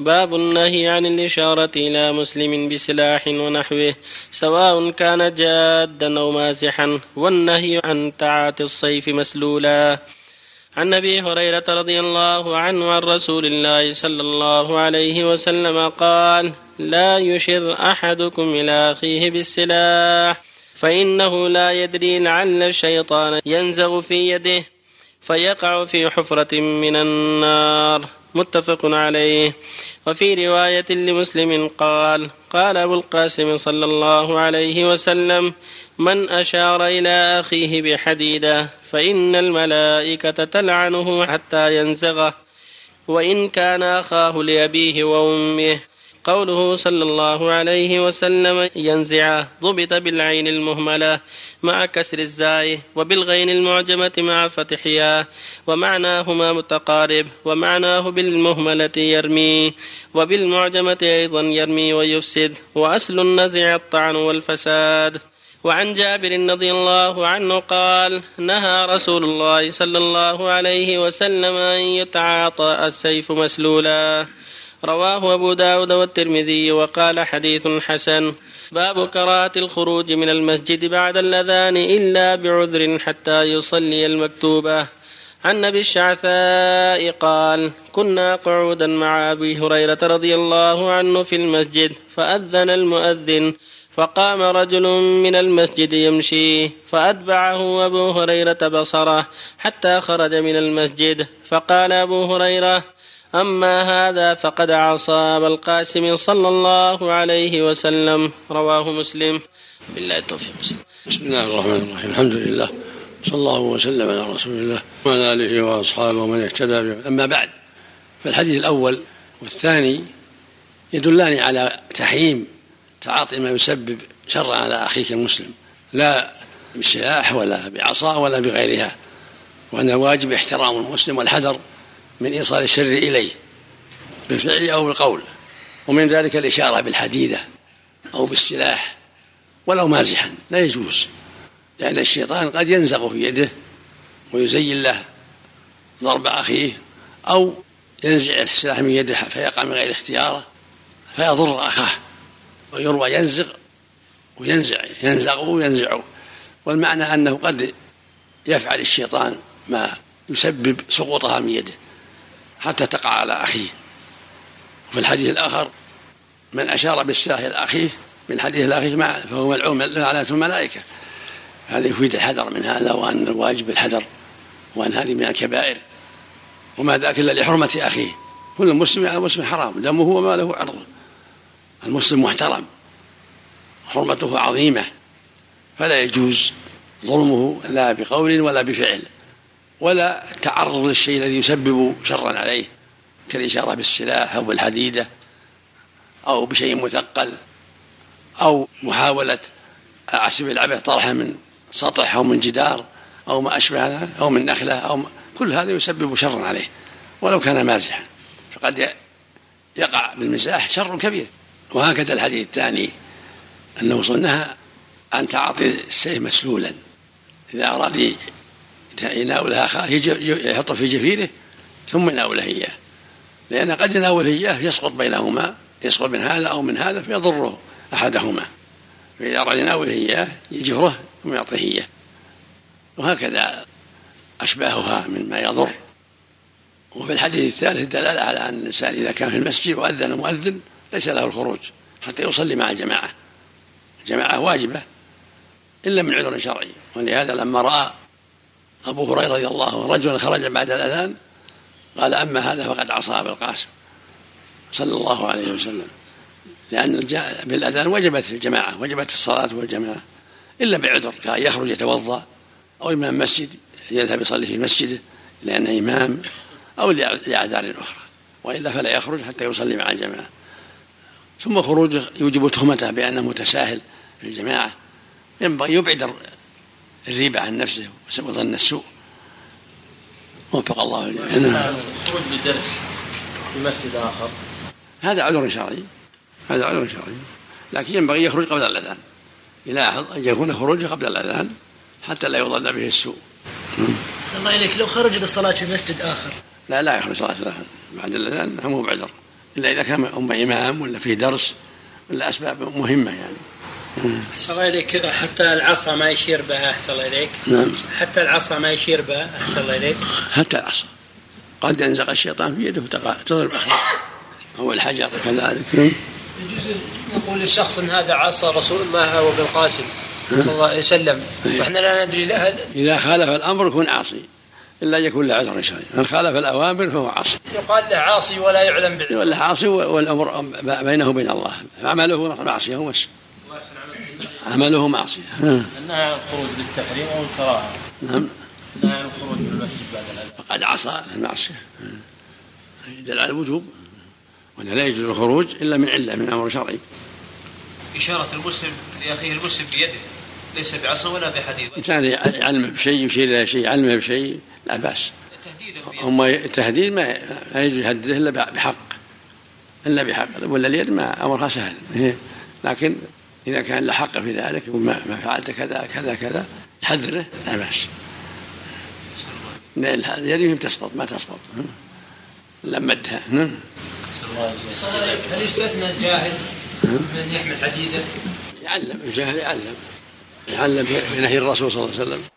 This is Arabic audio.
باب النهي عن الإشارة إلى مسلم بسلاح ونحوه سواء كان جادا أو مازحا والنهي عن تعاطي الصيف مسلولا. عن أبي هريرة رضي الله عنه عن رسول الله صلى الله عليه وسلم قال لا يشر أحدكم إلى أخيه بالسلاح فإنه لا يدري لعل الشيطان ينزغ في يده فيقع في حفرة من النار. متفق عليه. وفي رواية لمسلم قال قال أبو القاسم صلى الله عليه وسلم من أشار إلى أخيه بحديدة فإن الملائكة تلعنه حتى ينزغه وإن كان أخاه لأبيه وأمه قوله صلى الله عليه وسلم ينزع ضبط بالعين المهملة مع كسر الزاي وبالغين المعجمة مع فتحها ومعناهما متقارب ومعناه بالمهملة يرمي وبالمعجمة أيضا يرمي ويفسد وأصل النزع الطعن والفساد. وعن جابر رضي الله عنه قال نهى رسول الله صلى الله عليه وسلم أن يتعاطى السيف مسلولا. رواه أبو داود والترمذي وقال حديث حسن. باب كراهة الخروج من المسجد بعد الأذان إلا بعذر حتى يصلي المكتوبة عن أبي الشعثاء قال كنا قعودا مع أبي هريرة رضي الله عنه في المسجد فأذن المؤذن فقام رجل من المسجد يمشي فأتبعه أبو هريرة بصرة حتى خرج من المسجد فقال أبو هريرة أما هذا فقد عصى أبا القاسم صلى الله عليه وسلم. رواه مسلم. بالله التوفيق. مسلم بسم الله الرحمن الرحيم. الحمد لله. صلى الله وسلم على رسول الله وعلى آله وأصحابه ومن اهتدى به أما بعد فالحديث الأول والثاني يدلان على تحريم تعاطي ما يسبب شرا على أخيك المسلم. لا بالسلاح ولا بعصا ولا بغيرها. وأن الواجب احترام المسلم والحذر من إيصال الشر إليه بالفعل أو بالقول ومن ذلك الإشارة بالحديدة أو بالسلاح ولو مازحا لا يجوز لأن الشيطان قد ينزغ في يده ويزين له ضرب أخيه أو ينزع السلاح من يده فيقع من غير اختياره فيضر أخاه ويروى ينزغ وينزع ينزغ وينزع والمعنى أنه قد يفعل الشيطان ما يسبب سقوطها من يده. حتى تقع على أخيه. وفي الحديث الآخر من أشار بالسلاح إلى أخيه من حديث الأخيه فهو ملعون لعنة الملائكة. هذا يفيد الحذر من هذا وأن الواجب الحذر وأن هذه من الكبائر. وما ذاك إلا لحرمة أخيه. كل مسلم على مسلم حرام دمه وماله عرضه المسلم محترم. حرمته عظيمة. فلا يجوز ظلمه لا بقول ولا بفعل. ولا تعرض للشيء الذي يسبب شرا عليه كالإشارة بالسلاح أو بالحديدة أو بشيء مثقل أو محاولة عسب العبث طرحه من سطح أو من جدار أو ما أشبه ذلك أو من نخلة أو ما كل هذا يسبب شرا عليه ولو كان مازحا. فقد يقع بالمزاح شر كبير. وهكذا الحديث الثاني أنه نهى عن تعاطي السيف مسلولا. إذا أراد يناولها أخاه يحطه في جفيره ثم يناوله إياه لأن قد يناوله إياه يسقط بينهما يسقط من هذا أو من هذا فيضره أحدهما. فإذا أراد يناوله إياه يجفره ثم يعطيه إياه وهكذا أشباهها مما يضر. وفي الحديث الثالث دلالة على أن الإنسان إذا كان في المسجد وأذن مؤذن ليس له الخروج حتى يصلي مع الجماعة. الجماعة واجبة إلا من عذر شرعي. ولهذا لما رأى أبو هريرة رضي الله عنه رجلا خرج بعد الأذان قال أما هذا فقد عصى أبا القاسم صلى الله عليه وسلم. لأن بالأذان وجبت الجماعة وجبت الصلاة والجماعة إلا بعذر كأن يخرج يتوضأ أو إمام مسجد يذهب يصلي في مسجده لأنه إمام أو لأعذار أخرى وإلا فلا يخرج حتى يصلي مع الجماعة. ثم خروجه يوجب تهمته بأنه متساهل في الجماعة ينبغي يبعد الريبة عن نفسه وظن السوء. وفق الله الجميع. الخروج لدرس في مسجد آخر. هذا عذر شرعي. هذا عذر شرعي. لكن ينبغي يخرج قبل الأذان. يلاحظ أن يكون خروجه قبل الأذان حتى لا يظن به السوء. صلى الله إليك لو خرج للصلاة في مسجد آخر. لا لا يخرج صلاة الآخر بعد الأذان مو بعذر إلا إذا كان أم إمام ولا فيه درس ولا أسباب مهمة يعني. أحسن الله إليك. حتى العصا ما يشير بها أحسن الله إليك. نعم. حتى العصا ما يشير بها أحسن الله إليك. حتى العصا. قد ينزغ الشيطان في يده تضرب أخيه. أو الحجر كذلك. نعم. نقول للشخص إن هذا عصى رسول الله أو ابن القاسم صلى الله عليه وسلم. وإحنا لا ندري لا إذا خالف الأمر يكون عاصي. إلا أن يكون له عذر شرعي من خالف الأوامر فهو عاصي. يقال له عاصي ولا يعلم بالعلم ولا عاصي والأمر بينه وبين الله. عمله معصية هو بس عمله معصية. نعم. النهي عن الخروج بالتحريم أو الكراهه نعم. النهي عن الخروج من المسجد بعد الاذان فقد عصى المعصية. يدل على الوجوب. وأن لا يجوز الخروج إلا من علة من أمر شرعي. إشارة المسلم لأخيه المسلم بيده. ليس بعصا ولا بحديد. إنسان يعلمه بشيء يشير إلى شيء يعلمه بشيء لا بأس. هم التهديد ما ما يجوز يهدده إلا بحق. إلا بحق. ولا اليد ما أمرها سهل. إيه. لكن إذا كان له حق في ذلك يقول ما فعلت كذا كذا كذا يحذره لا بأس. يمكن تسقط ما تسقط. لمدها نعم هل يستثنى الجاهل من يحمل حديده؟ يعلم الجاهل يعلم. يعلم بنهي الرسول صلى الله عليه وسلم.